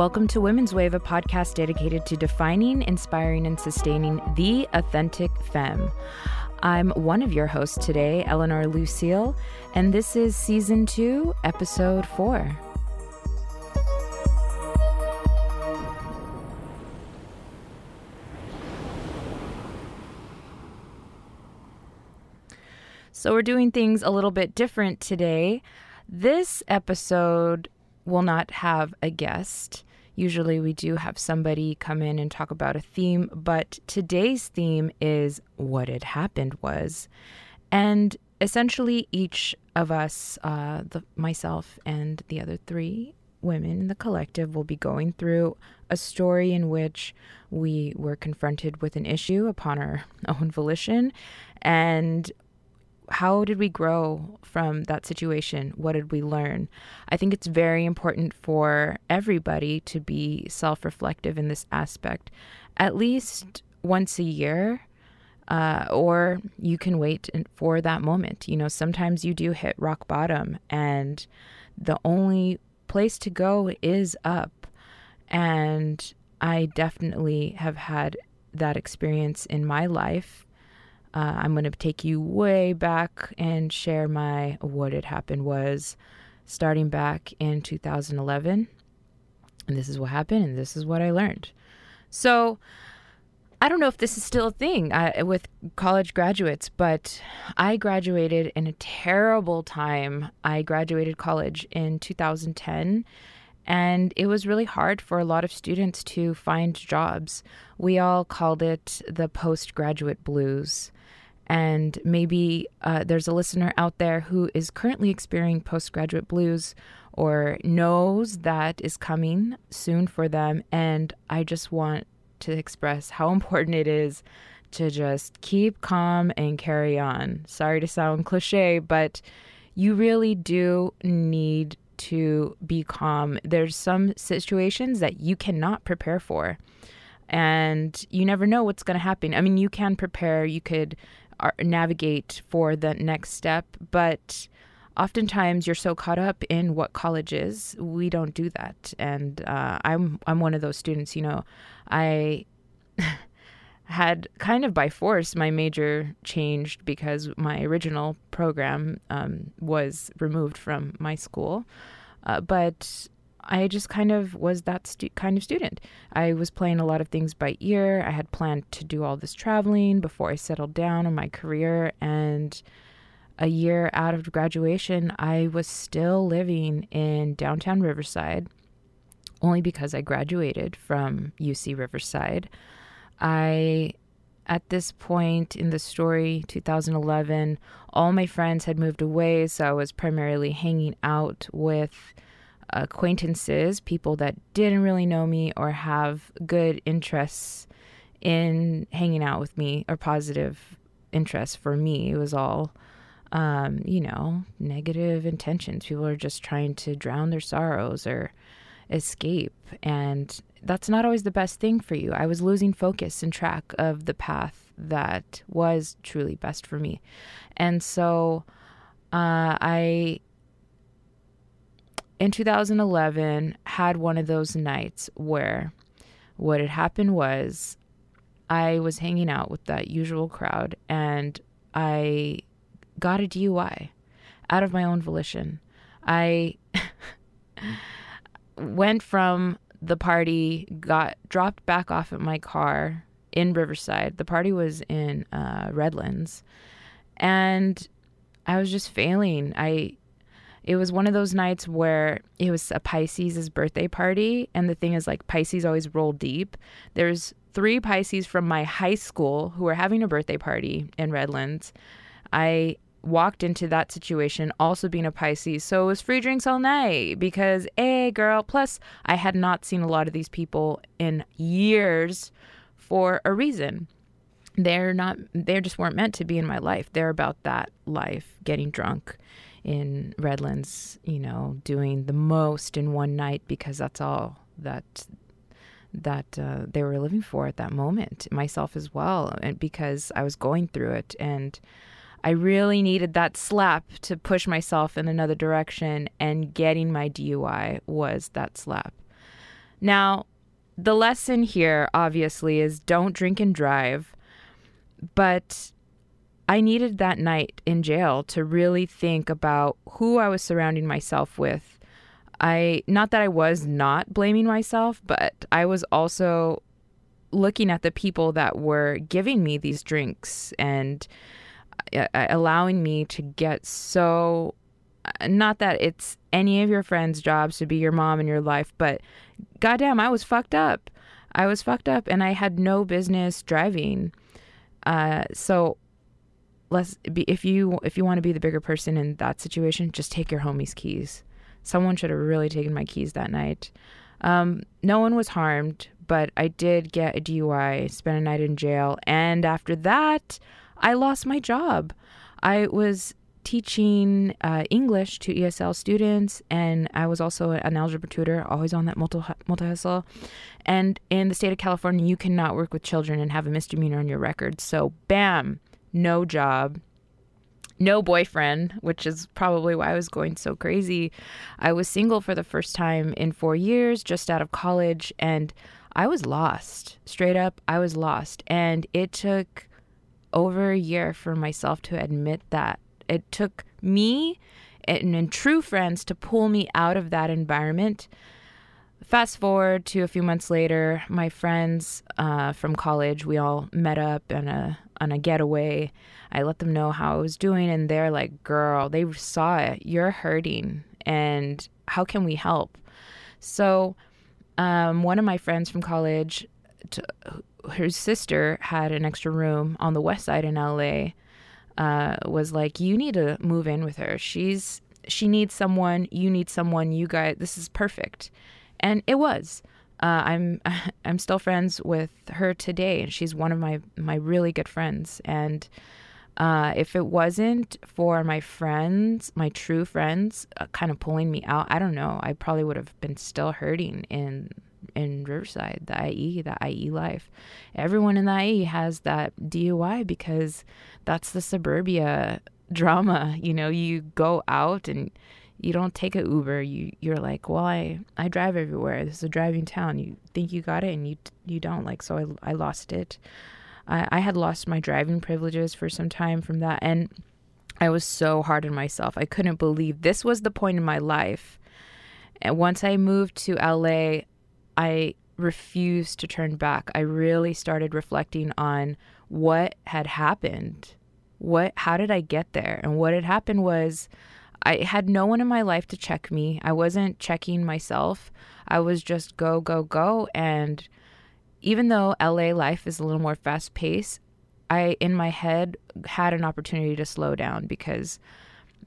Welcome to Women's Wave, a podcast dedicated to defining, inspiring, and sustaining the authentic femme. I'm one of your hosts today, Eleanor Lucille, and this is season two, episode four. So, we're doing things a little bit different today. This episode will not have a guest. Usually we do have somebody come in and talk about a theme, but today's theme is what had happened was. And essentially, each of us, uh, the, myself and the other three women in the collective, will be going through a story in which we were confronted with an issue upon our own volition and how did we grow from that situation? What did we learn? I think it's very important for everybody to be self reflective in this aspect, at least once a year. Uh, or you can wait for that moment. You know, sometimes you do hit rock bottom, and the only place to go is up. And I definitely have had that experience in my life uh, I'm going to take you way back and share my what had happened was starting back in 2011. And this is what happened, and this is what I learned. So, I don't know if this is still a thing uh, with college graduates, but I graduated in a terrible time. I graduated college in 2010 and it was really hard for a lot of students to find jobs. We all called it the postgraduate blues. And maybe uh, there's a listener out there who is currently experiencing postgraduate blues or knows that is coming soon for them. And I just want to express how important it is to just keep calm and carry on. Sorry to sound cliche, but you really do need to be calm. There's some situations that you cannot prepare for. And you never know what's going to happen. I mean, you can prepare, you could navigate for the next step. But oftentimes you're so caught up in what college is, we don't do that. And uh, I'm I'm one of those students. You know, I. had kind of by force my major changed because my original program um, was removed from my school. Uh, but I just kind of was that stu- kind of student. I was playing a lot of things by ear. I had planned to do all this traveling before I settled down in my career. And a year out of graduation, I was still living in downtown Riverside only because I graduated from UC Riverside. I, at this point in the story, 2011, all my friends had moved away, so I was primarily hanging out with acquaintances, people that didn't really know me or have good interests in hanging out with me or positive interests for me. It was all, um, you know, negative intentions. People are just trying to drown their sorrows or escape. And that's not always the best thing for you. I was losing focus and track of the path that was truly best for me. And so uh, I in 2011 had one of those nights where what had happened was I was hanging out with that usual crowd and I got a DUI out of my own volition. I went from the party, got dropped back off at my car in Riverside. The party was in uh, Redlands. And I was just failing. I it was one of those nights where it was a Pisces' birthday party. And the thing is, like, Pisces always roll deep. There's three Pisces from my high school who were having a birthday party in Redlands. I walked into that situation also being a Pisces. So it was free drinks all night because, hey, girl. Plus, I had not seen a lot of these people in years for a reason. They're not, they just weren't meant to be in my life. They're about that life, getting drunk in Redlands, you know, doing the most in one night because that's all that that uh, they were living for at that moment. Myself as well, and because I was going through it, and I really needed that slap to push myself in another direction. And getting my DUI was that slap. Now, the lesson here obviously is don't drink and drive, but I needed that night in jail to really think about who I was surrounding myself with. I not that I was not blaming myself, but I was also looking at the people that were giving me these drinks and uh, uh, allowing me to get so uh, not that it's any of your friends' jobs to be your mom in your life, but goddamn, I was fucked up. I was fucked up and I had no business driving. Uh, so let's be if you if you want to be the bigger person in that situation, just take your homie's keys. Someone should have really taken my keys that night. Um, no one was harmed, but I did get a DUI, spent a night in jail, and after that, I lost my job. I was teaching uh, English to ESL students, and I was also an algebra tutor, always on that multi hustle. And in the state of California, you cannot work with children and have a misdemeanor on your record. So, bam, no job, no boyfriend, which is probably why I was going so crazy. I was single for the first time in four years, just out of college, and I was lost. Straight up, I was lost. And it took over a year for myself to admit that. It took me and, and true friends to pull me out of that environment fast forward to a few months later, my friends uh, from college, we all met up on a on a getaway. I let them know how I was doing, and they're like, "Girl, they saw it. You're hurting, and how can we help?" So, um, one of my friends from college, t- her sister had an extra room on the west side in LA. Uh, was like, "You need to move in with her. She's she needs someone. You need someone. You guys, this is perfect." and it was. Uh, I'm I'm still friends with her today, and she's one of my my really good friends. And uh, if it wasn't for my friends, my true friends, uh, kind of pulling me out, I don't know. I probably would have been still hurting in in Riverside, the IE, the IE life. Everyone in the IE has that DUI because that's the suburbia drama. You know, you go out and you don't take an Uber. You you're like, well, I I drive everywhere. This is a driving town. You think you got it, and you you don't. Like, so I I lost it. I I had lost my driving privileges for some time from that, and I was so hard on myself. I couldn't believe this was the point in my life. And once I moved to LA, I refused to turn back. I really started reflecting on what had happened. What how did I get there? And what had happened was I had no one in my life to check me. I wasn't checking myself. I was just go, go, go. And even though LA life is a little more fast paced, I, in my head, had an opportunity to slow down because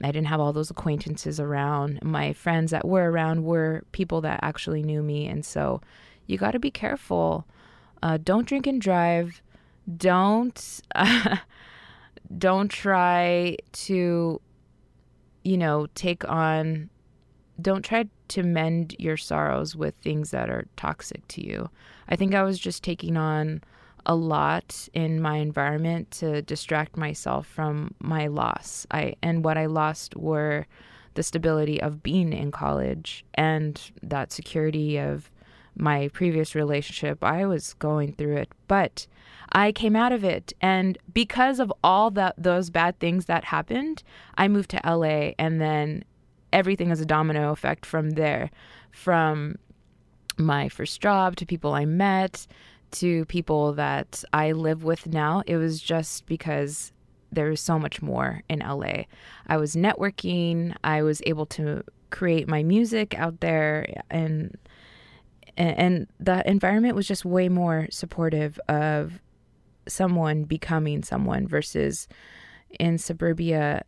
I didn't have all those acquaintances around. My friends that were around were people that actually knew me. And so you got to be careful. Uh, don't drink and drive. Don't. Don't try to you know, take on, don't try to mend your sorrows with things that are toxic to you. I think I was just taking on a lot in my environment to distract myself from my loss. I and what I lost were the stability of being in college and that security of my previous relationship. I was going through it, but I came out of it. And because of all that those bad things that happened, I moved to LA and then everything is a domino effect from there. From my first job to people I met to people that I live with now. It was just because there was so much more in LA. I was networking, I was able to create my music out there and and the environment was just way more supportive of someone becoming someone versus in suburbia,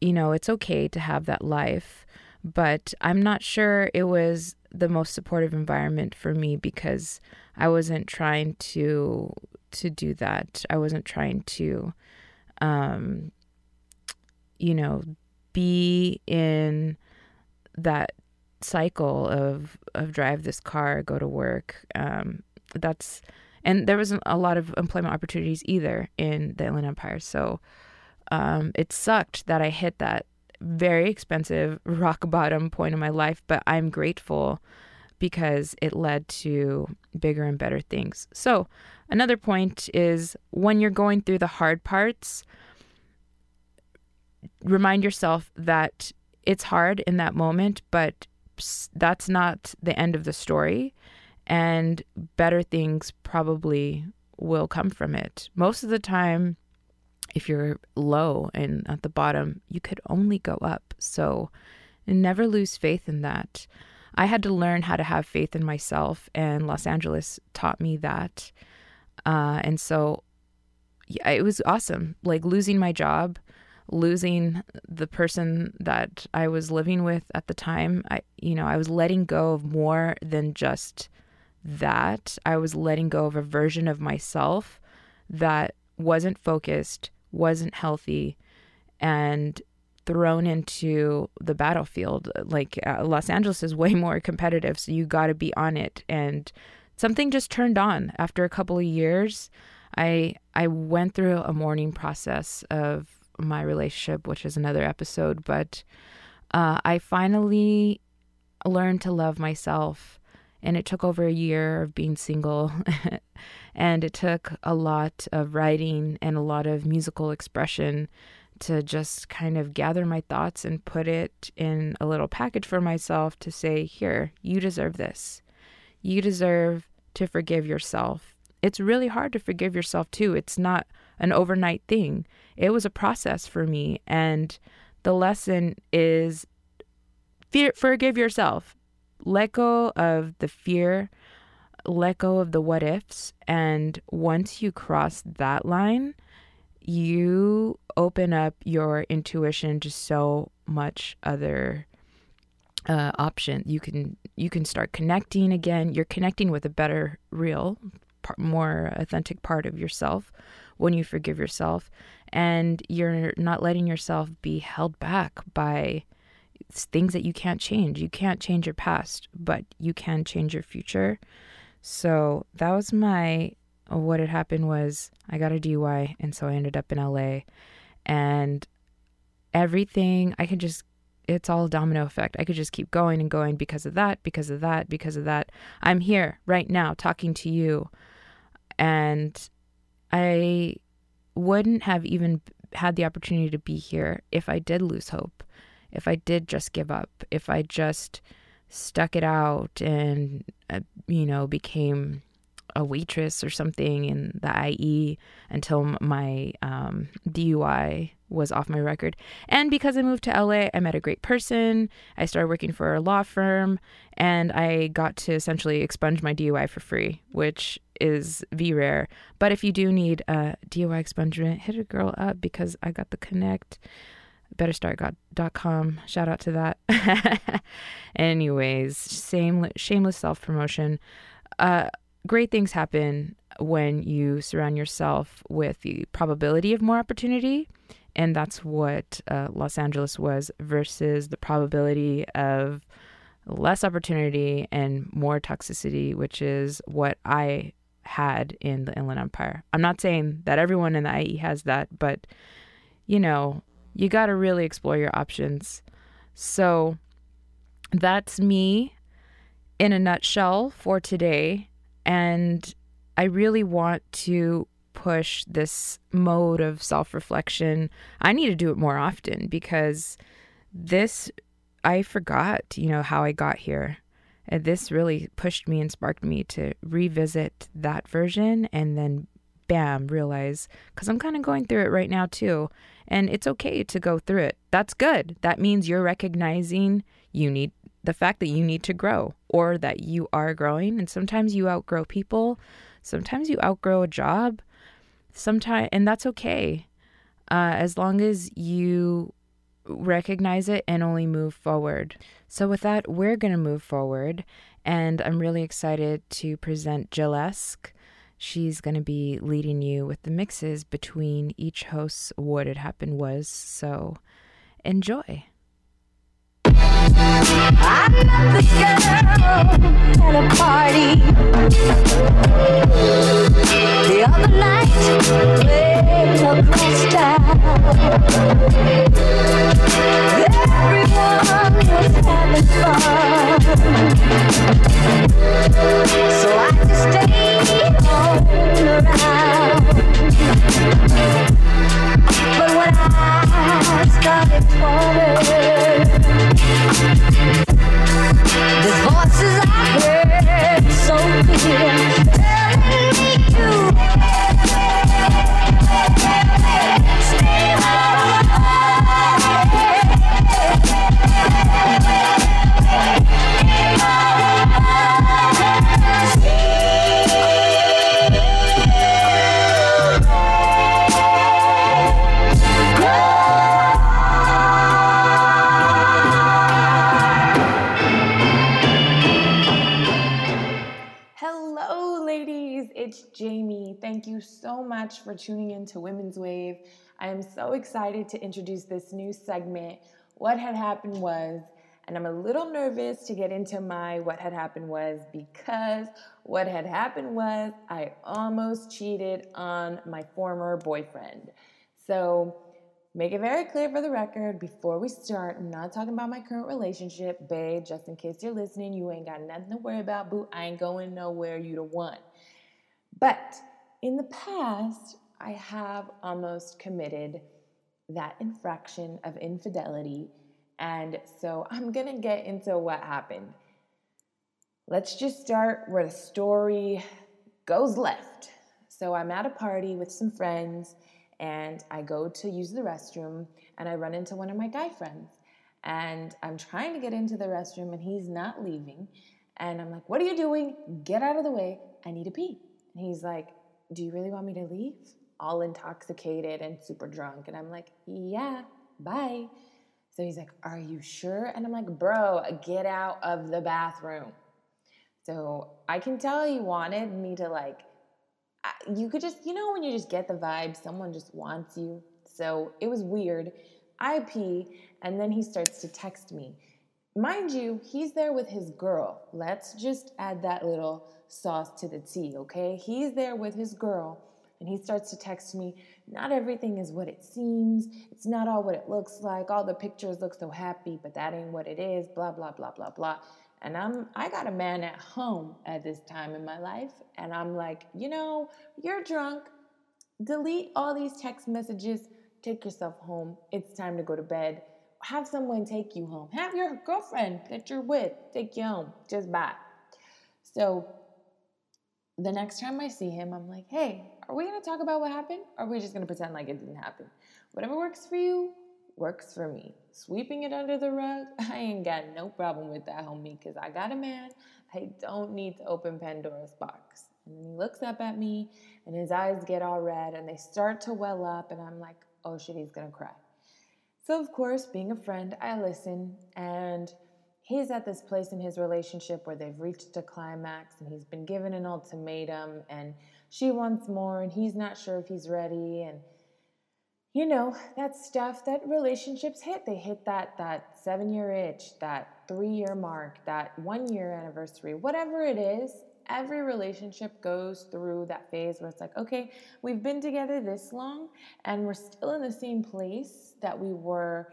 you know, it's okay to have that life, but I'm not sure it was the most supportive environment for me because I wasn't trying to to do that. I wasn't trying to um you know, be in that cycle of of drive this car, go to work. Um that's and there wasn't a lot of employment opportunities either in the Inland Empire. So um, it sucked that I hit that very expensive rock bottom point in my life, but I'm grateful because it led to bigger and better things. So, another point is when you're going through the hard parts, remind yourself that it's hard in that moment, but that's not the end of the story. And better things probably will come from it. Most of the time, if you're low and at the bottom, you could only go up. So never lose faith in that. I had to learn how to have faith in myself, and Los Angeles taught me that. Uh, and so yeah, it was awesome. Like losing my job, losing the person that I was living with at the time. I, you know, I was letting go of more than just that. I was letting go of a version of myself that wasn't focused, wasn't healthy, and thrown into the battlefield. Like uh, Los Angeles is way more competitive, so you got to be on it. And something just turned on after a couple of years. I I went through a mourning process of my relationship, which is another episode, but uh, I finally learned to love myself. And it took over a year of being single. and it took a lot of writing and a lot of musical expression to just kind of gather my thoughts and put it in a little package for myself to say, here, you deserve this. You deserve to forgive yourself. It's really hard to forgive yourself, too. It's not an overnight thing. It was a process for me. And the lesson is fear, forgive yourself. Let go of the fear, let go of the what ifs. And once you cross that line, you open up your intuition to so much other uh, option. You can you can start connecting again. You're connecting with a better, real, more authentic part of yourself when you forgive yourself and you're not letting yourself be held back by things that you can't change. You can't change your past, but you can change your future. So that was my what had happened was I got a DUI and so I ended up in LA and everything I could just it's all domino effect. I could just keep going and going because of that, because of that, because of that. I'm here right now talking to you and I wouldn't have even had the opportunity to be here if I did lose hope, if I did just give up, if I just stuck it out and, uh, you know, became a waitress or something in the IE until my um, DUI was off my record. And because I moved to LA, I met a great person. I started working for a law firm and I got to essentially expunge my DUI for free, which is V rare. But if you do need a DUI expungement, hit a girl up because I got the connect. Betterstart.com. Shout out to that. Anyways, same shameless self promotion. Uh, great things happen when you surround yourself with the probability of more opportunity. And that's what uh, Los Angeles was versus the probability of less opportunity and more toxicity, which is what I had in the Inland Empire. I'm not saying that everyone in the IE has that, but you know, you got to really explore your options. So that's me in a nutshell for today. And I really want to push this mode of self reflection. I need to do it more often because this, I forgot, you know, how I got here. And this really pushed me and sparked me to revisit that version and then bam, realize because I'm kind of going through it right now too. And it's okay to go through it. That's good. That means you're recognizing you need the fact that you need to grow or that you are growing. And sometimes you outgrow people, sometimes you outgrow a job, sometimes, and that's okay. Uh, as long as you recognize it and only move forward. So, with that, we're going to move forward. And I'm really excited to present Jillesk. She's going to be leading you with the mixes between each host's What Had Happened Was. So, enjoy. I met this girl at a party the other night. Everyone was having fun. So I just stayed around. But when I started falling, much for tuning in to Women's Wave. I am so excited to introduce this new segment. What had happened was, and I'm a little nervous to get into my what had happened was because what had happened was I almost cheated on my former boyfriend. So, make it very clear for the record before we start, I'm not talking about my current relationship, babe. Just in case you're listening, you ain't got nothing to worry about, boo. I ain't going nowhere, you the one. But in the past, I have almost committed that infraction of infidelity. And so I'm going to get into what happened. Let's just start where the story goes left. So I'm at a party with some friends and I go to use the restroom and I run into one of my guy friends. And I'm trying to get into the restroom and he's not leaving. And I'm like, What are you doing? Get out of the way. I need to pee. And he's like, do you really want me to leave? All intoxicated and super drunk. And I'm like, Yeah, bye. So he's like, Are you sure? And I'm like, Bro, get out of the bathroom. So I can tell he wanted me to, like, you could just, you know, when you just get the vibe, someone just wants you. So it was weird. I pee, and then he starts to text me. Mind you, he's there with his girl. Let's just add that little sauce to the tea, okay? He's there with his girl and he starts to text me, not everything is what it seems. It's not all what it looks like. All the pictures look so happy, but that ain't what it is, blah blah blah blah blah. And I'm I got a man at home at this time in my life and I'm like, "You know, you're drunk. Delete all these text messages. Take yourself home. It's time to go to bed. Have someone take you home. Have your girlfriend that you're with take you home. Just bye." So the next time I see him, I'm like, hey, are we gonna talk about what happened? Or are we just gonna pretend like it didn't happen? Whatever works for you, works for me. Sweeping it under the rug, I ain't got no problem with that, homie, because I got a man. I don't need to open Pandora's box. And he looks up at me, and his eyes get all red, and they start to well up, and I'm like, oh shit, he's gonna cry. So, of course, being a friend, I listen, and he's at this place in his relationship where they've reached a climax and he's been given an ultimatum and she wants more and he's not sure if he's ready and you know that stuff that relationships hit. They hit that that seven year itch that three year mark that one year anniversary whatever it is every relationship goes through that phase where it's like okay we've been together this long and we're still in the same place that we were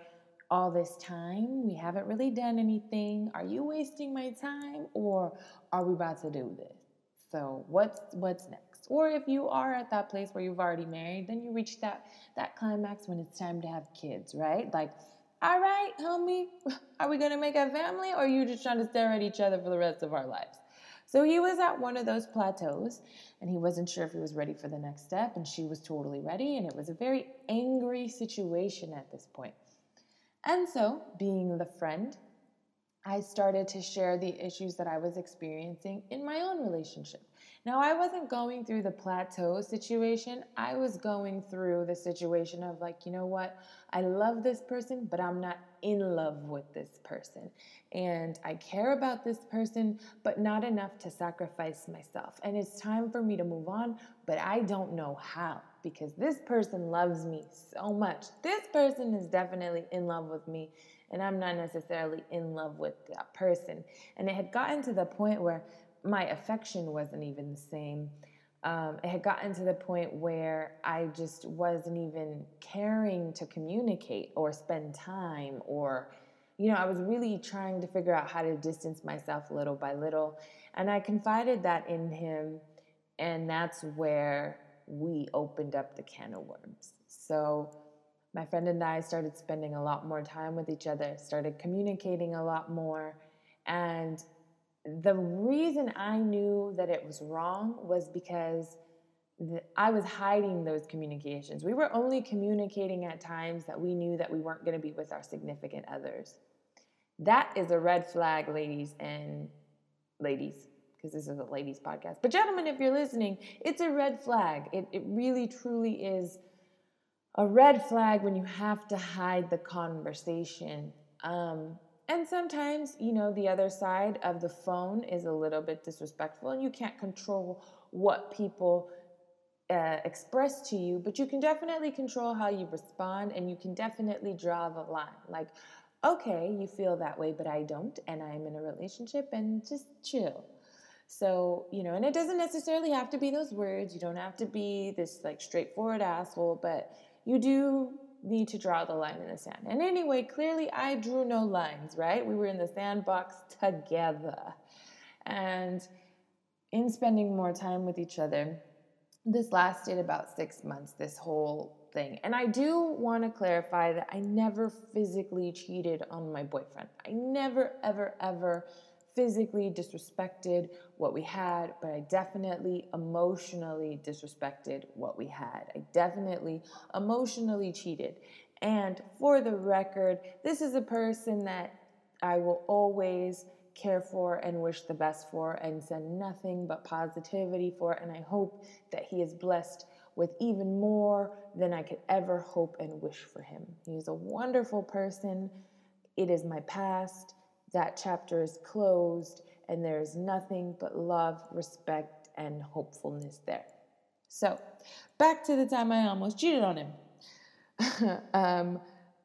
all this time. We haven't really done anything. Are you wasting my time or are we about to do this? So what's what's next? Or if you are at that place where you've already married, then you reach that that climax when it's time to have kids, right? Like, all right, homie, are we gonna make a family or are you just trying to stare at each other for the rest of our lives? So he was at one of those plateaus and he wasn't sure if he was ready for the next step, and she was totally ready, and it was a very angry situation at this point. And so, being the friend, I started to share the issues that I was experiencing in my own relationship. Now, I wasn't going through the plateau situation. I was going through the situation of, like, you know what? I love this person, but I'm not in love with this person. And I care about this person, but not enough to sacrifice myself. And it's time for me to move on, but I don't know how because this person loves me so much. This person is definitely in love with me, and I'm not necessarily in love with that person. And it had gotten to the point where my affection wasn't even the same. Um, it had gotten to the point where I just wasn't even caring to communicate or spend time or you know, I was really trying to figure out how to distance myself little by little. And I confided that in him. And that's where we opened up the can of worms. So my friend and I started spending a lot more time with each other, started communicating a lot more. And the reason I knew that it was wrong was because I was hiding those communications. We were only communicating at times that we knew that we weren't going to be with our significant others. That is a red flag, ladies and ladies, because this is a ladies podcast. But, gentlemen, if you're listening, it's a red flag. It, it really, truly is a red flag when you have to hide the conversation. Um, and sometimes, you know, the other side of the phone is a little bit disrespectful, and you can't control what people uh, express to you, but you can definitely control how you respond, and you can definitely draw the line. Like, okay, you feel that way, but I don't, and I'm in a relationship, and just chill. So, you know, and it doesn't necessarily have to be those words. You don't have to be this like straightforward asshole, but you do need to draw the line in the sand. And anyway, clearly I drew no lines, right? We were in the sandbox together. And in spending more time with each other, this lasted about six months, this whole thing. And I do want to clarify that I never physically cheated on my boyfriend. I never, ever, ever physically disrespected what we had, but I definitely emotionally disrespected what we had. I definitely emotionally cheated. And for the record, this is a person that I will always care for and wish the best for and send nothing but positivity for. And I hope that he is blessed with even more than I could ever hope and wish for him. He is a wonderful person. It is my past that chapter is closed and there is nothing but love, respect, and hopefulness there. So, back to the time I almost cheated on him. um,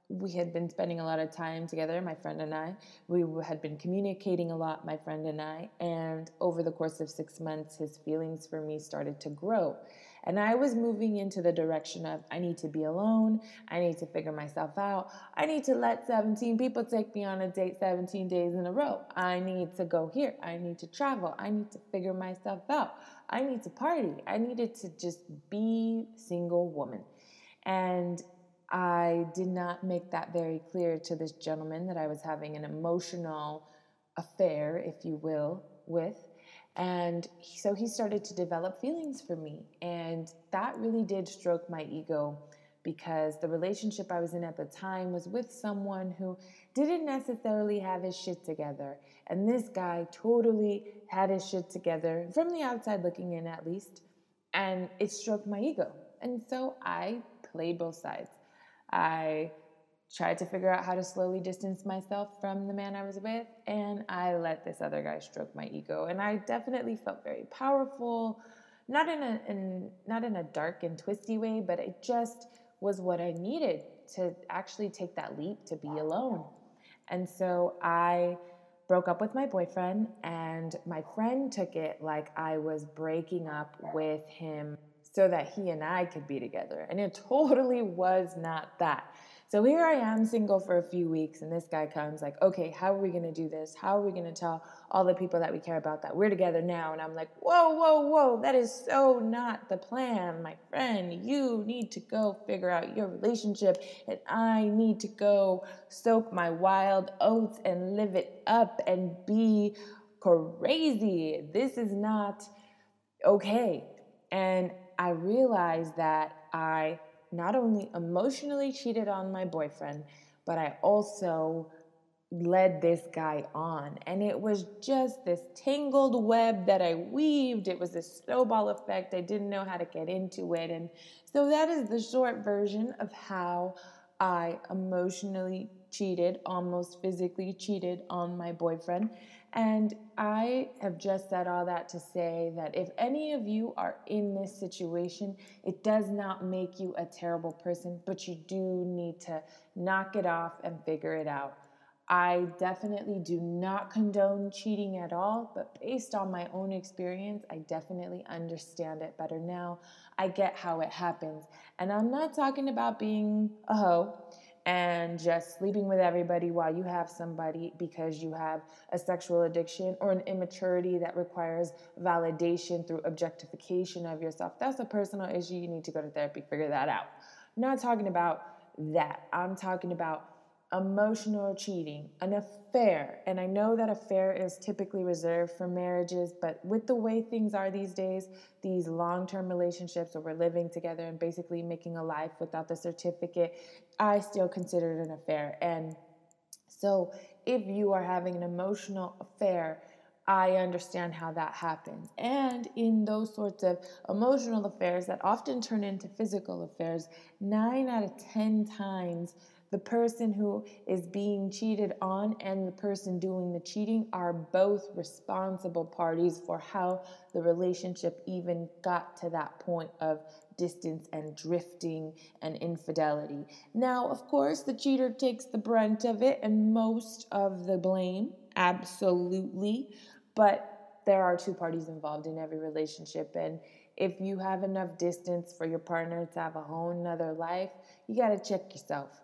we had been spending a lot of time together, my friend and I. We had been communicating a lot, my friend and I. And over the course of six months, his feelings for me started to grow. And I was moving into the direction of I need to be alone. I need to figure myself out. I need to let 17 people take me on a date 17 days in a row. I need to go here. I need to travel. I need to figure myself out. I need to party. I needed to just be single woman. And I did not make that very clear to this gentleman that I was having an emotional affair, if you will, with. And so he started to develop feelings for me. And that really did stroke my ego because the relationship I was in at the time was with someone who didn't necessarily have his shit together. And this guy totally had his shit together, from the outside looking in at least. And it stroked my ego. And so I played both sides. I tried to figure out how to slowly distance myself from the man I was with, and I let this other guy stroke my ego. And I definitely felt very powerful, not in a in, not in a dark and twisty way, but it just was what I needed to actually take that leap to be alone. And so I broke up with my boyfriend, and my friend took it like I was breaking up with him so that he and I could be together. And it totally was not that. So here I am single for a few weeks, and this guy comes like, okay, how are we gonna do this? How are we gonna tell all the people that we care about that we're together now? And I'm like, whoa, whoa, whoa, that is so not the plan, my friend. You need to go figure out your relationship, and I need to go soak my wild oats and live it up and be crazy. This is not okay. And I realized that I not only emotionally cheated on my boyfriend, but I also led this guy on. And it was just this tangled web that I weaved. It was a snowball effect. I didn't know how to get into it. And so that is the short version of how I emotionally cheated, almost physically cheated on my boyfriend. And I have just said all that to say that if any of you are in this situation, it does not make you a terrible person, but you do need to knock it off and figure it out. I definitely do not condone cheating at all, but based on my own experience, I definitely understand it better now. I get how it happens. And I'm not talking about being a hoe and just sleeping with everybody while you have somebody because you have a sexual addiction or an immaturity that requires validation through objectification of yourself. That's a personal issue. You need to go to therapy, figure that out. I'm not talking about that. I'm talking about emotional cheating, an affair. And I know that affair is typically reserved for marriages, but with the way things are these days, these long term relationships where we're living together and basically making a life without the certificate, I still consider it an affair. And so if you are having an emotional affair, I understand how that happens. And in those sorts of emotional affairs that often turn into physical affairs, nine out of 10 times the person who is being cheated on and the person doing the cheating are both responsible parties for how the relationship even got to that point of distance and drifting and infidelity. Now, of course, the cheater takes the brunt of it and most of the blame, absolutely. But there are two parties involved in every relationship. And if you have enough distance for your partner to have a whole nother life, you got to check yourself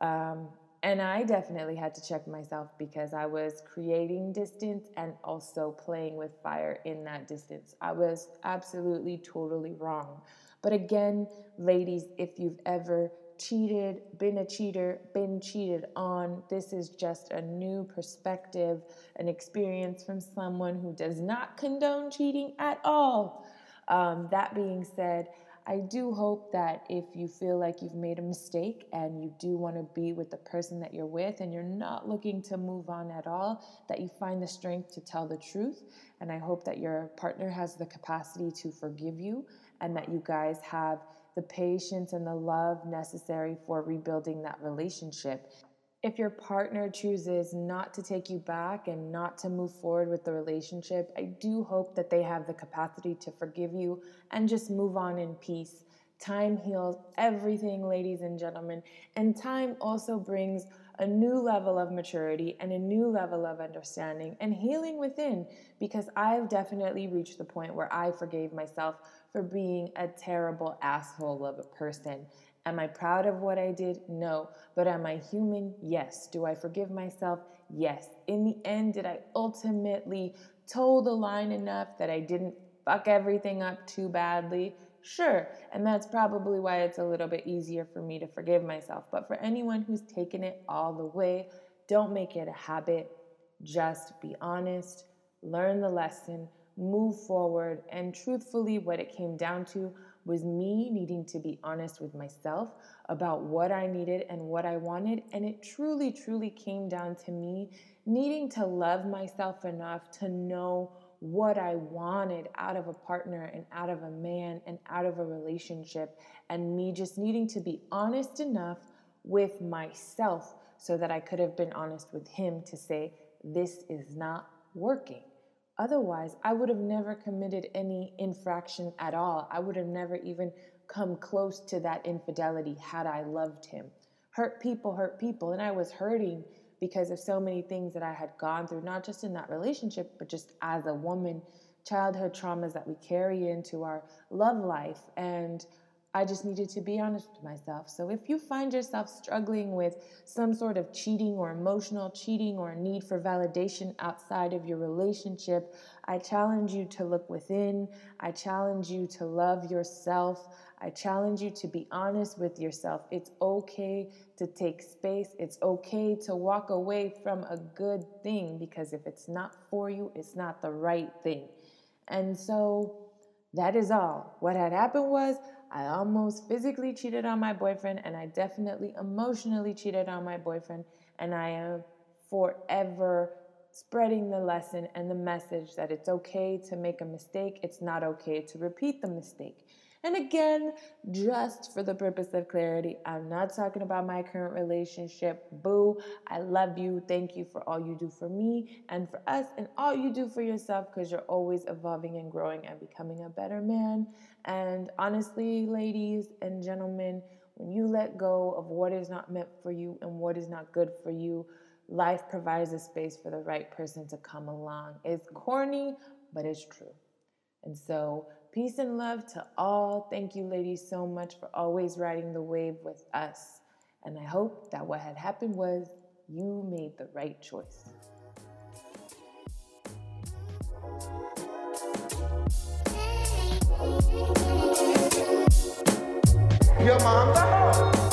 um, and I definitely had to check myself because I was creating distance and also playing with fire in that distance. I was absolutely, totally wrong. But again, ladies, if you've ever cheated, been a cheater, been cheated on, this is just a new perspective, an experience from someone who does not condone cheating at all. Um, that being said, I do hope that if you feel like you've made a mistake and you do want to be with the person that you're with and you're not looking to move on at all, that you find the strength to tell the truth. And I hope that your partner has the capacity to forgive you and that you guys have the patience and the love necessary for rebuilding that relationship if your partner chooses not to take you back and not to move forward with the relationship, I do hope that they have the capacity to forgive you and just move on in peace. Time heals everything, ladies and gentlemen, and time also brings a new level of maturity and a new level of understanding and healing within because I've definitely reached the point where I forgave myself for being a terrible asshole of a person. Am I proud of what I did? No. But am I human? Yes. Do I forgive myself? Yes. In the end, did I ultimately toe the line enough that I didn't fuck everything up too badly? Sure. And that's probably why it's a little bit easier for me to forgive myself. But for anyone who's taken it all the way, don't make it a habit. Just be honest, learn the lesson, move forward, and truthfully, what it came down to was me needing to be honest with myself about what I needed and what I wanted. And it truly, truly came down to me needing to love myself enough to know what I wanted out of a partner and out of a man and out of a relationship. And me just needing to be honest enough with myself so that I could have been honest with him to say, this is not working. Otherwise, I would have never committed any infraction at all. I would have never even come close to that infidelity had I loved him. Hurt people hurt people, and I was hurting because of so many things that I had gone through, not just in that relationship, but just as a woman, childhood traumas that we carry into our love life. And I just needed to be honest with myself. So if you find yourself struggling with some sort of cheating or emotional cheating or need for validation outside of your relationship, I challenge you to look within. I challenge you to love yourself. I challenge you to be honest with yourself. It's okay to take space. It's okay to walk away from a good thing because if it's not for you, it's not the right thing. And so that is all. What had happened was I almost physically cheated on my boyfriend, and I definitely emotionally cheated on my boyfriend. And I am forever spreading the lesson and the message that it's okay to make a mistake, it's not okay to repeat the mistake. And again, just for the purpose of clarity, I'm not talking about my current relationship. Boo, I love you. Thank you for all you do for me and for us, and all you do for yourself because you're always evolving and growing and becoming a better man. And honestly, ladies and gentlemen, when you let go of what is not meant for you and what is not good for you, life provides a space for the right person to come along. It's corny, but it's true. And so, peace and love to all. Thank you, ladies, so much for always riding the wave with us. And I hope that what had happened was you made the right choice. Your mom's mom the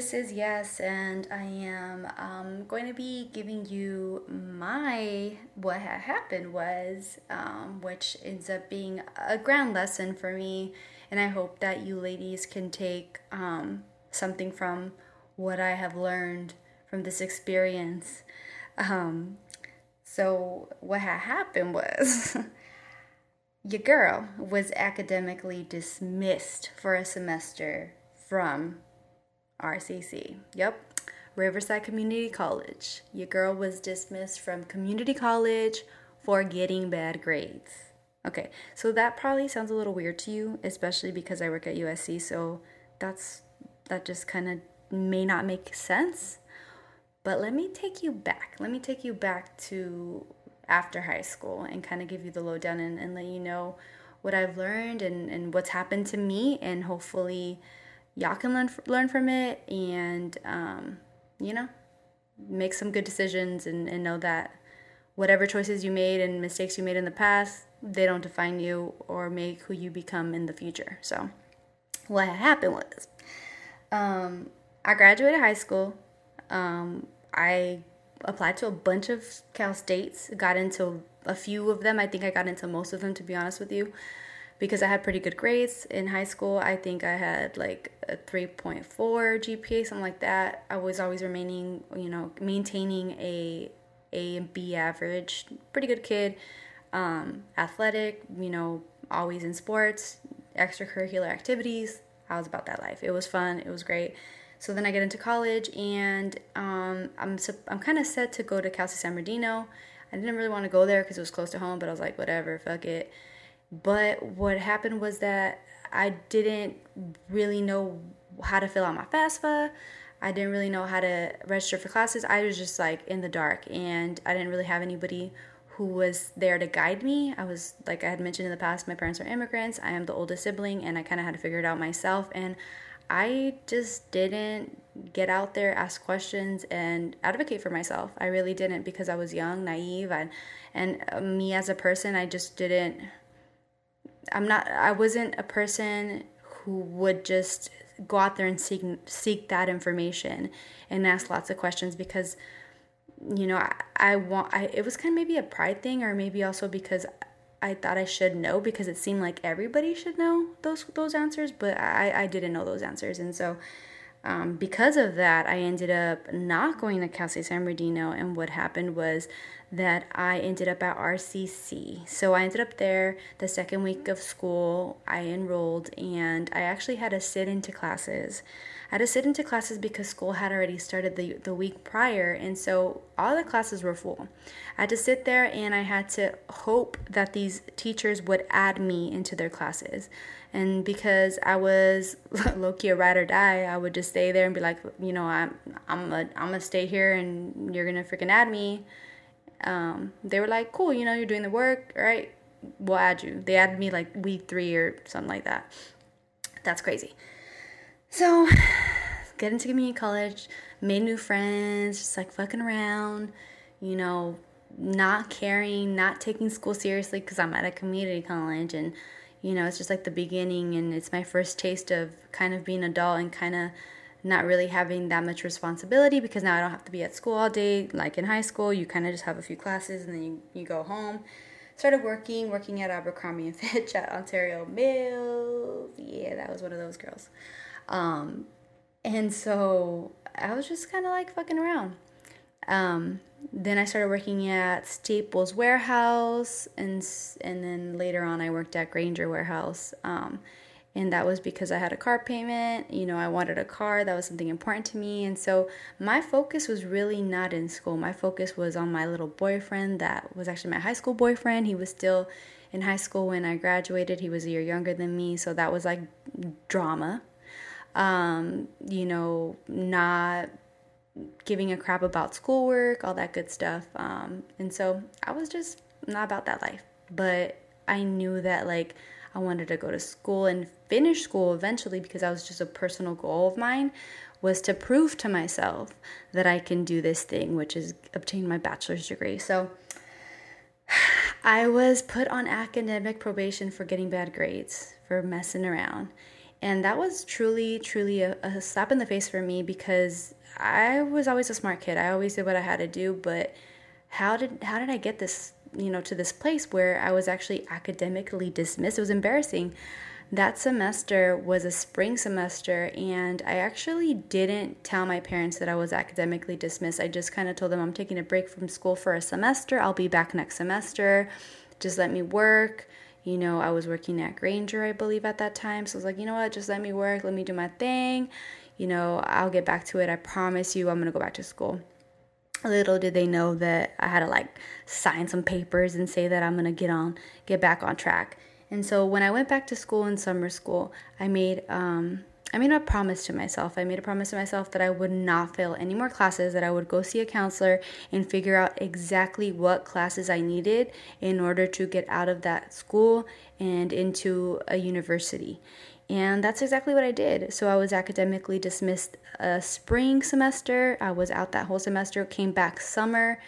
this is Yes, and I am um, going to be giving you my what had happened was, um, which ends up being a ground lesson for me, and I hope that you ladies can take um, something from what I have learned from this experience. Um, so, what had happened was. your girl was academically dismissed for a semester from RCC. Yep. Riverside Community College. Your girl was dismissed from community college for getting bad grades. Okay, so that probably sounds a little weird to you, especially because I work at USC, so that's that just kind of may not make sense. But let me take you back. Let me take you back to after high school and kind of give you the lowdown and, and let you know what I've learned and, and what's happened to me and hopefully y'all can learn learn from it and um, you know make some good decisions and, and know that whatever choices you made and mistakes you made in the past they don't define you or make who you become in the future. So what happened was um, i graduated high school. Um, i applied to a bunch of cal states got into a few of them. I think i got into most of them to be honest with you because I had pretty good grades in high school. I think I had like a 3.4 GPA, something like that. I was always remaining, you know, maintaining a A and B average. Pretty good kid. Um, athletic, you know, always in sports, extracurricular activities. I was about that life. It was fun. It was great. So then I get into college, and um, I'm I'm kind of set to go to Cal State San Bernardino. I didn't really want to go there because it was close to home, but I was like, whatever, fuck it. But what happened was that I didn't really know how to fill out my FAFSA. I didn't really know how to register for classes. I was just like in the dark and I didn't really have anybody who was there to guide me. I was, like I had mentioned in the past, my parents are immigrants. I am the oldest sibling and I kind of had to figure it out myself. And I just didn't get out there, ask questions, and advocate for myself. I really didn't because I was young, naive, and, and uh, me as a person, I just didn't I'm not I wasn't a person who would just go out there and seek seek that information and ask lots of questions because you know I, I want I it was kind of maybe a pride thing or maybe also because I thought I should know because it seemed like everybody should know those those answers but I, I didn't know those answers. And so um, because of that, I ended up not going to Cal State San Bernardino, and what happened was that I ended up at RCC. So I ended up there the second week of school. I enrolled, and I actually had to sit into classes. I had to sit into classes because school had already started the, the week prior, and so all the classes were full. I had to sit there and I had to hope that these teachers would add me into their classes. And because I was low key a ride or die, I would just stay there and be like, you know, I'm I'm a, I'm gonna stay here and you're gonna freaking add me um, they were like, cool, you know, you're doing the work, all right, we'll add you. They added me like week three or something like that. That's crazy. So, get into community college, made new friends, just like fucking around, you know, not caring, not taking school seriously because I'm at a community college and you know, it's just like the beginning and it's my first taste of kind of being adult and kind of not really having that much responsibility because now I don't have to be at school all day like in high school. You kind of just have a few classes and then you, you go home. Started working, working at Abercrombie and Fitch at Ontario Mills. Yeah, that was one of those girls. Um, and so I was just kind of like fucking around. Um, then I started working at Staples Warehouse, and and then later on I worked at Grainger Warehouse. Um, and that was because I had a car payment. You know, I wanted a car. That was something important to me, and so my focus was really not in school. My focus was on my little boyfriend. That was actually my high school boyfriend. He was still in high school when I graduated. He was a year younger than me, so that was like drama. Um, you know, not giving a crap about schoolwork, all that good stuff. Um, and so I was just not about that life. But I knew that like I wanted to go to school and finish school eventually because that was just a personal goal of mine was to prove to myself that I can do this thing, which is obtain my bachelor's degree. So I was put on academic probation for getting bad grades, for messing around. And that was truly, truly a, a slap in the face for me because I was always a smart kid. I always did what I had to do, but how did how did I get this, you know, to this place where I was actually academically dismissed? It was embarrassing. That semester was a spring semester, and I actually didn't tell my parents that I was academically dismissed. I just kind of told them I'm taking a break from school for a semester. I'll be back next semester. Just let me work. You know, I was working at Grainger, I believe, at that time. So I was like, you know what, just let me work, let me do my thing you know, I'll get back to it. I promise you, I'm gonna go back to school. Little did they know that I had to like sign some papers and say that I'm gonna get on, get back on track. And so when I went back to school in summer school, I made um, I made a promise to myself. I made a promise to myself that I would not fail any more classes, that I would go see a counselor and figure out exactly what classes I needed in order to get out of that school and into a university. And that's exactly what I did. So I was academically dismissed a spring semester. I was out that whole semester, came back summer,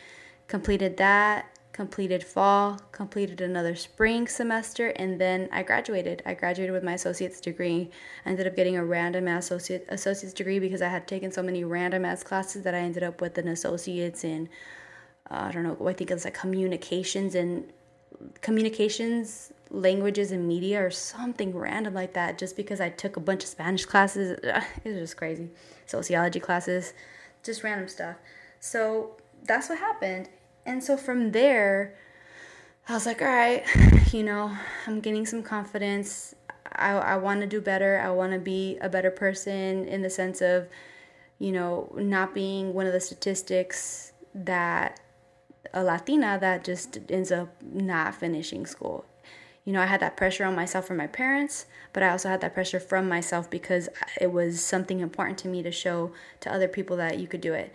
completed that, completed fall, completed another spring semester, and then I graduated. I graduated with my associate's degree. I ended up getting a random ass associate, associate's degree because I had taken so many random ass classes that I ended up with an associate's in, uh, I don't know, I think it was like communications and communications languages and media or something random like that just because I took a bunch of Spanish classes. It was just crazy. Sociology classes, just random stuff. So that's what happened. And so from there, I was like, all right, you know, I'm getting some confidence. I, I want to do better. I want to be a better person in the sense of, you know, not being one of the statistics that a Latina that just ends up not finishing school you know, I had that pressure on myself from my parents, but I also had that pressure from myself because it was something important to me to show to other people that you could do it.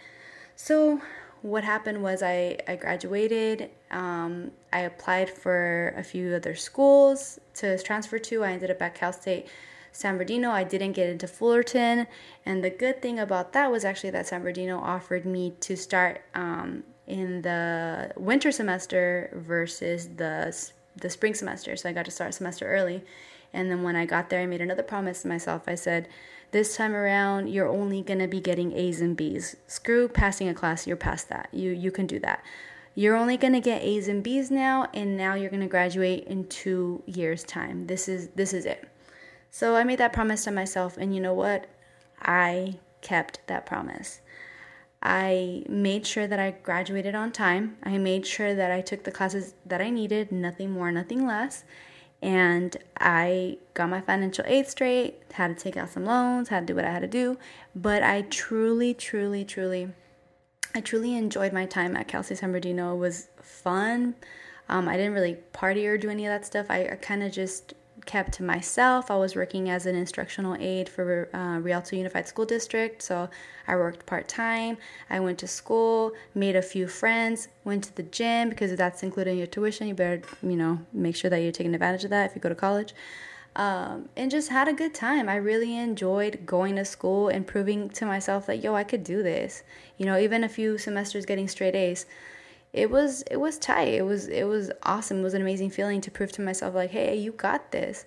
So, what happened was I, I graduated. Um, I applied for a few other schools to transfer to. I ended up at Cal State San Bernardino. I didn't get into Fullerton. And the good thing about that was actually that San Bernardino offered me to start um, in the winter semester versus the the spring semester, so I got to start a semester early. And then when I got there, I made another promise to myself. I said, this time around, you're only going to be getting A's and B's. Screw passing a class, you're past that. You you can do that. You're only going to get A's and B's now and now you're going to graduate in 2 years time. This is this is it. So I made that promise to myself and you know what? I kept that promise. I made sure that I graduated on time. I made sure that I took the classes that I needed, nothing more, nothing less. And I got my financial aid straight, had to take out some loans, had to do what I had to do. But I truly, truly, truly, I truly enjoyed my time at Cal State San Bernardino. It was fun. Um, I didn't really party or do any of that stuff. I, I kind of just kept to myself. I was working as an instructional aide for uh, Rialto Unified School District, so I worked part time. I went to school, made a few friends, went to the gym because that's included in your tuition, you better you know make sure that you're taking advantage of that if you go to college. Um, and just had a good time. I really enjoyed going to school and proving to myself that yo, I could do this. You know, even a few semesters getting straight A's it was it was tight. It was it was awesome. It was an amazing feeling to prove to myself like, hey, you got this.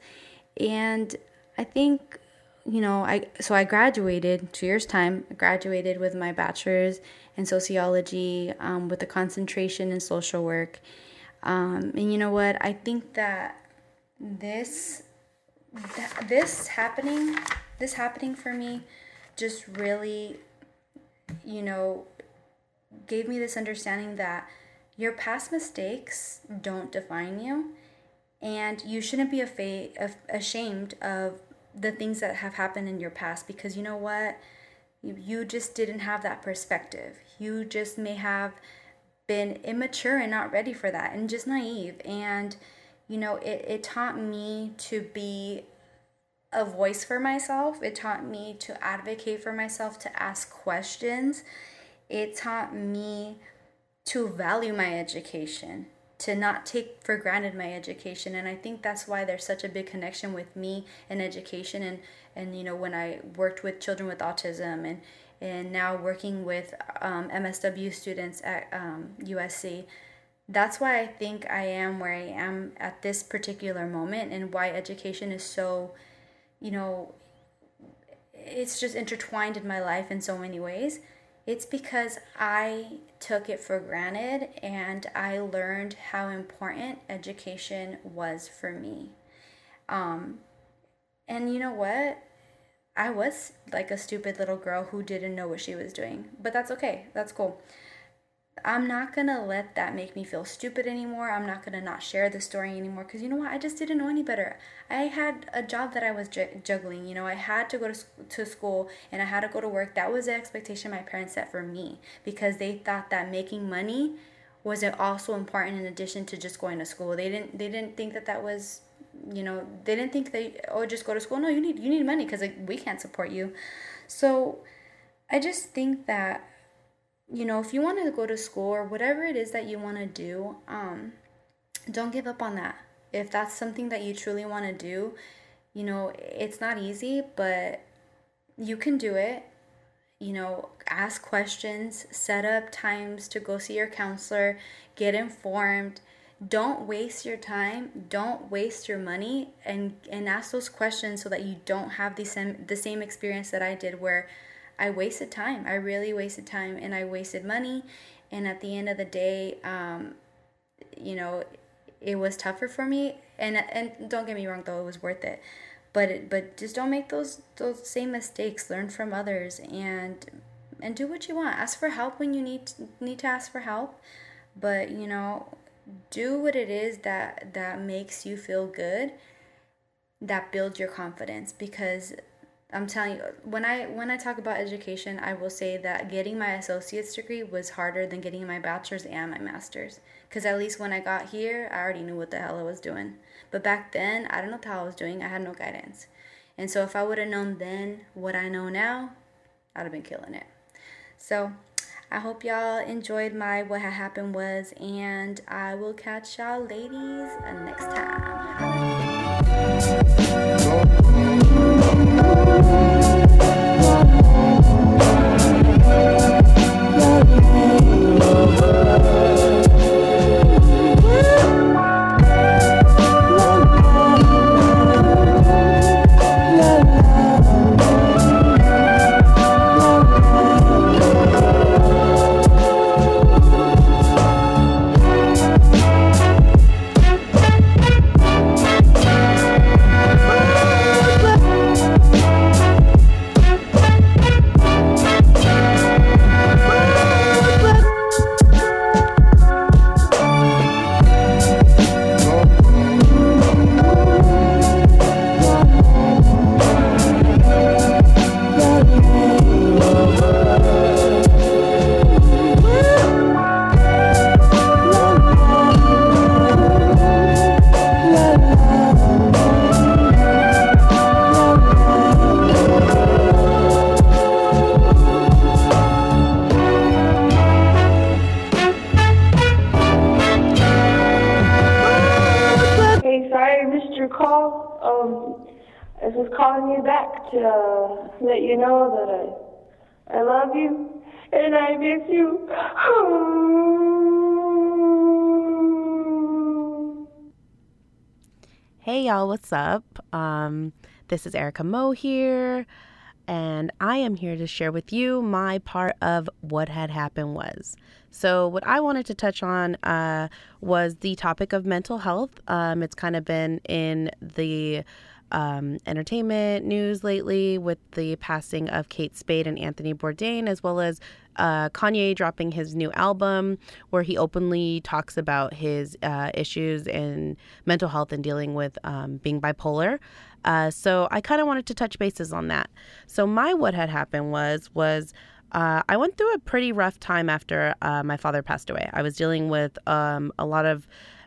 And I think, you know, I so I graduated two years time. I graduated with my bachelor's in sociology um, with a concentration in social work. Um, and you know what? I think that this th- this happening this happening for me just really you know gave me this understanding that your past mistakes don't define you and you shouldn't be ashamed of the things that have happened in your past because you know what? You just didn't have that perspective. You just may have been immature and not ready for that and just naive. And you know it, it taught me to be a voice for myself. It taught me to advocate for myself to ask questions it taught me to value my education, to not take for granted my education. And I think that's why there's such a big connection with me and education. And, and you know, when I worked with children with autism and, and now working with um, MSW students at um, USC, that's why I think I am where I am at this particular moment and why education is so, you know, it's just intertwined in my life in so many ways. It's because I took it for granted and I learned how important education was for me. Um, and you know what? I was like a stupid little girl who didn't know what she was doing, but that's okay. That's cool. I'm not gonna let that make me feel stupid anymore. I'm not gonna not share the story anymore because you know what? I just didn't know any better. I had a job that I was juggling. You know, I had to go to to school and I had to go to work. That was the expectation my parents set for me because they thought that making money was also important in addition to just going to school. They didn't they didn't think that that was you know they didn't think they oh just go to school. No, you need you need money because like, we can't support you. So I just think that you know, if you want to go to school or whatever it is that you want to do, um, don't give up on that. If that's something that you truly want to do, you know, it's not easy, but you can do it. You know, ask questions, set up times to go see your counselor, get informed. Don't waste your time, don't waste your money and and ask those questions so that you don't have the same the same experience that I did where I wasted time. I really wasted time and I wasted money. And at the end of the day, um, you know, it was tougher for me. And and don't get me wrong, though, it was worth it. But it, but just don't make those those same mistakes. Learn from others and and do what you want. Ask for help when you need to, need to ask for help. But you know, do what it is that that makes you feel good. That builds your confidence because I'm telling you, when I when I talk about education, I will say that getting my associate's degree was harder than getting my bachelor's and my master's. Because at least when I got here, I already knew what the hell I was doing. But back then, I don't know hell I was doing. I had no guidance. And so if I would have known then what I know now, I'd have been killing it. So I hope y'all enjoyed my what happened was, and I will catch y'all ladies next time love. Hey y'all, what's up? Um, this is Erica Moe here, and I am here to share with you my part of what had happened was. So, what I wanted to touch on uh, was the topic of mental health. Um, it's kind of been in the um, entertainment news lately with the passing of Kate Spade and Anthony Bourdain, as well as uh, Kanye dropping his new album where he openly talks about his uh, issues in mental health and dealing with um, being bipolar. Uh, so I kind of wanted to touch bases on that. So my what had happened was was uh, I went through a pretty rough time after uh, my father passed away. I was dealing with um, a lot of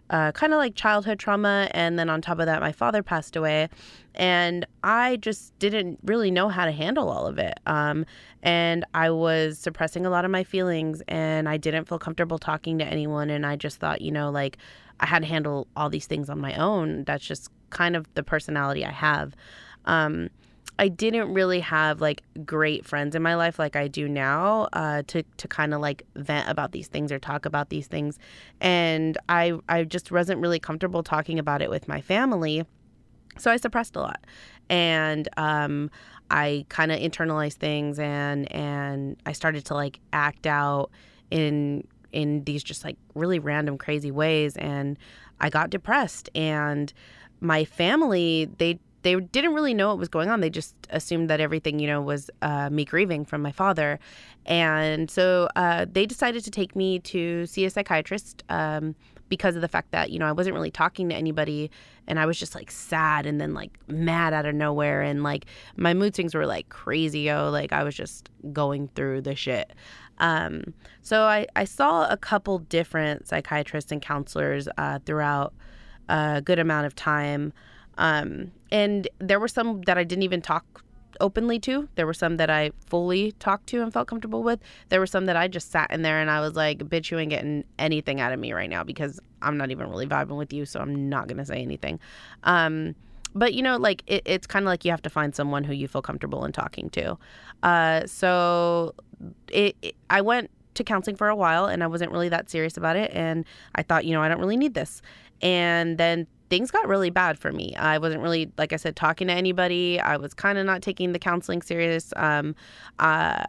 uh, kind of like childhood trauma. And then on top of that, my father passed away. And I just didn't really know how to handle all of it. Um, and I was suppressing a lot of my feelings and I didn't feel comfortable talking to anyone. And I just thought, you know, like I had to handle all these things on my own. That's just kind of the personality I have. Um, I didn't really have like great friends in my life like I do now uh, to to kind of like vent about these things or talk about these things, and I I just wasn't really comfortable talking about it with my family, so I suppressed a lot, and um, I kind of internalized things and and I started to like act out in in these just like really random crazy ways, and I got depressed. And my family they they didn't really know what was going on. They just assumed that everything, you know, was uh, me grieving from my father. And so uh, they decided to take me to see a psychiatrist um, because of the fact that, you know, I wasn't really talking to anybody and I was just like sad and then like mad out of nowhere. And like my mood swings were like crazy, Oh, Like I was just going through the shit. Um, so I, I saw a couple different psychiatrists and counselors uh, throughout a good amount of time. Um, and there were some that I didn't even talk openly to. There were some that I fully talked to and felt comfortable with. There were some that I just sat in there and I was like, bitch, you ain't getting anything out of me right now because I'm not even really vibing with you, so I'm not going to say anything. Um, but you know, like it, it's kind of like you have to find someone who you feel comfortable in talking to. Uh, so it, it, I went to counseling for a while and I wasn't really that serious about it. And I thought, you know, I don't really need this. And then things got really bad for me. I wasn't really, like I said, talking to anybody. I was kind of not taking the counseling serious. Um, uh,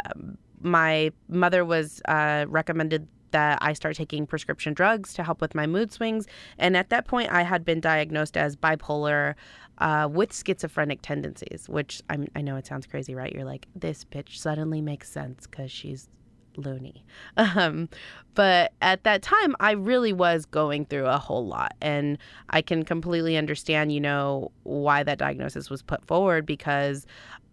my mother was uh, recommended that I start taking prescription drugs to help with my mood swings. And at that point, I had been diagnosed as bipolar uh, with schizophrenic tendencies, which I'm, I know it sounds crazy, right? You're like, this bitch suddenly makes sense because she's loony. Um, but at that time, I really was going through a whole lot. And I can completely understand, you know, why that diagnosis was put forward because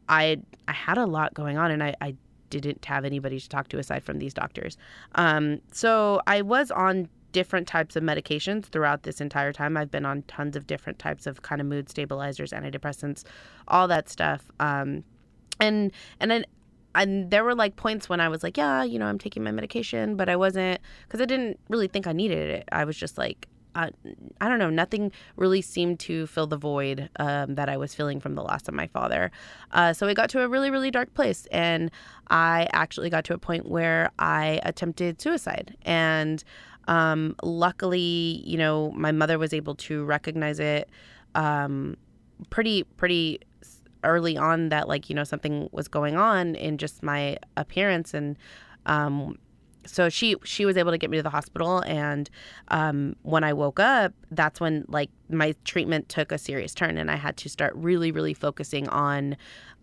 I, I had a lot going on and I, I didn't have anybody to talk to aside from these doctors. Um, so I was on different types of medications throughout this entire time. I've been on tons of different types of kind of mood stabilizers, antidepressants, all that stuff. Um, and and then and there were like points when I was like, yeah, you know, I'm taking my medication, but I wasn't because I didn't really think I needed it. I was just like, uh, I don't know, nothing really seemed to fill the void um, that I was feeling from the loss of my father. Uh, so it got to a really, really dark place. And I actually got to a point where I attempted suicide. And um, luckily, you know, my mother was able to recognize it um, pretty, pretty early on that like you know something was going on in just my appearance and um so she she was able to get me to the hospital and um, when i woke up that's when like my treatment took a serious turn and i had to start really really focusing on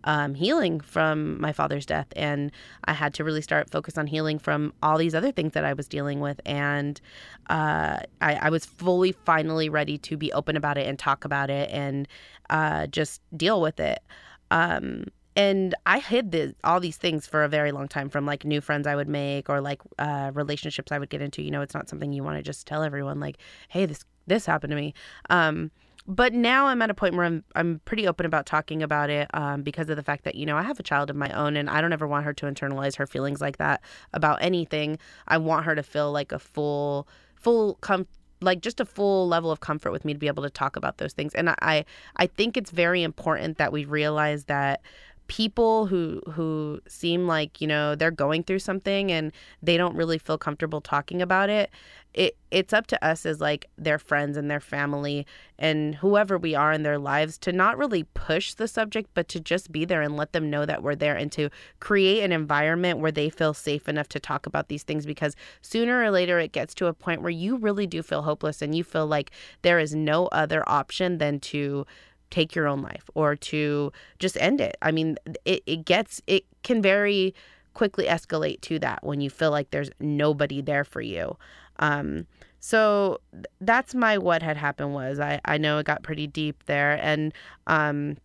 um, healing from my father's death and i had to really start focus on healing from all these other things that i was dealing with and uh, I, I, was fully finally ready to be open about it and talk about it and uh, just deal with it um, and I hid the, all these things for a very long time from like new friends I would make or like uh, relationships I would get into. You know, it's not something you want to just tell everyone like, "Hey, this this happened to me." Um, but now I'm at a point where I'm I'm pretty open about talking about it um, because of the fact that you know I have a child of my own and I don't ever want her to internalize her feelings like that about anything. I want her to feel like a full full com- like just a full level of comfort with me to be able to talk about those things. And I I think it's very important that we realize that people who who seem like you know they're going through something and they don't really feel comfortable talking about it it it's up to us as like their friends and their family and whoever we are in their lives to not really push the subject but to just be there and let them know that we're there and to create an environment where they feel safe enough to talk about these things because sooner or later it gets to a point where you really do feel hopeless and you feel like there is no other option than to take your own life or to just end it. I mean, it, it gets, it can very quickly escalate to that when you feel like there's nobody there for you. Um, so that's my what had happened was I, I know it got pretty deep there. And, um,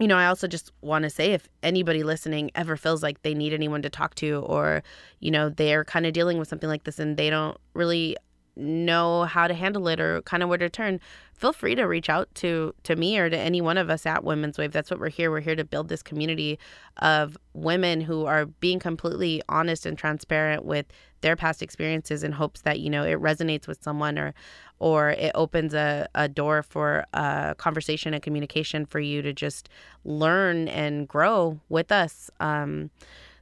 you know, I also just want to say if anybody listening ever feels like they need anyone to talk to or, you know, they're kind of dealing with something like this and they don't really know how to handle it or kind of where to turn, feel free to reach out to to me or to any one of us at Women's Wave. That's what we're here. We're here to build this community of women who are being completely honest and transparent with their past experiences in hopes that, you know, it resonates with someone or or it opens a, a door for a conversation and communication for you to just learn and grow with us. Um,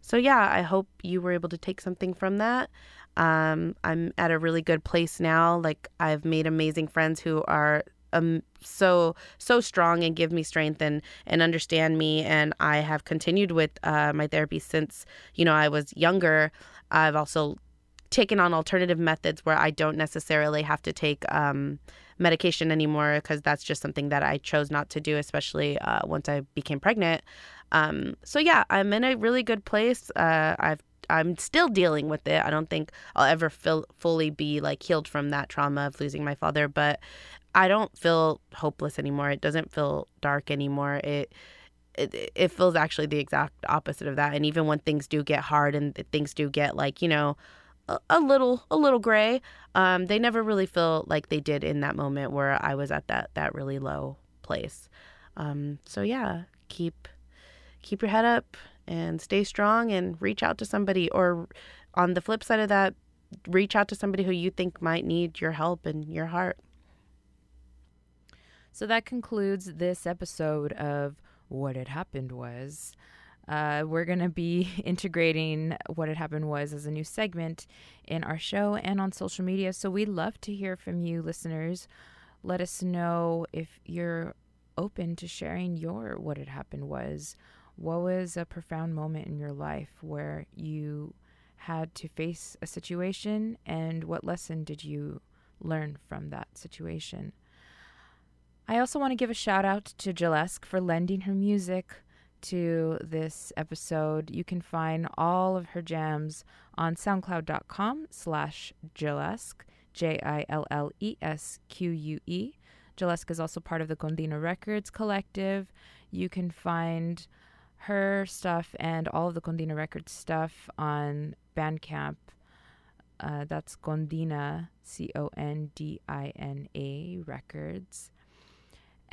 so yeah, I hope you were able to take something from that. Um, I'm at a really good place now. Like I've made amazing friends who are um, so so strong and give me strength and and understand me. And I have continued with uh, my therapy since you know I was younger. I've also taken on alternative methods where I don't necessarily have to take um, medication anymore because that's just something that I chose not to do, especially uh, once I became pregnant. Um, so yeah, I'm in a really good place. Uh, I've I'm still dealing with it. I don't think I'll ever feel fully be like healed from that trauma of losing my father, but I don't feel hopeless anymore. It doesn't feel dark anymore. It it, it feels actually the exact opposite of that. And even when things do get hard and things do get like, you know, a, a little a little gray, um, they never really feel like they did in that moment where I was at that that really low place. Um, so yeah, keep keep your head up and stay strong and reach out to somebody or on the flip side of that reach out to somebody who you think might need your help and your heart. So that concludes this episode of what had happened was. Uh, we're going to be integrating what had happened was as a new segment in our show and on social media. So we'd love to hear from you listeners. Let us know if you're open to sharing your what had happened was what was a profound moment in your life where you had to face a situation and what lesson did you learn from that situation? I also want to give a shout out to Jillesque for lending her music to this episode. You can find all of her jams on soundcloud.com slash Jillesque, J-I-L-L-E-S-Q-U-E. Jillesque is also part of the Condina Records collective. You can find her stuff and all of the Condina Records stuff on Bandcamp. Uh, that's Condina, C O N D I N A Records.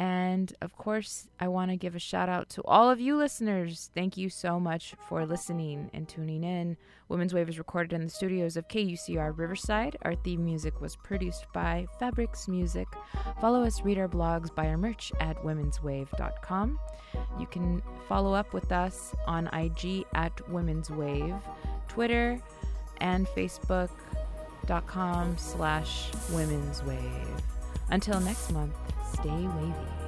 And of course, I want to give a shout out to all of you listeners. Thank you so much for listening and tuning in. Women's Wave is recorded in the studios of KUCR Riverside. Our theme music was produced by Fabrics Music. Follow us, read our blogs, buy our merch at womenswave.com. You can follow up with us on IG at Women's Wave, Twitter, and Facebook.com slash Women's Wave. Until next month, stay wavy.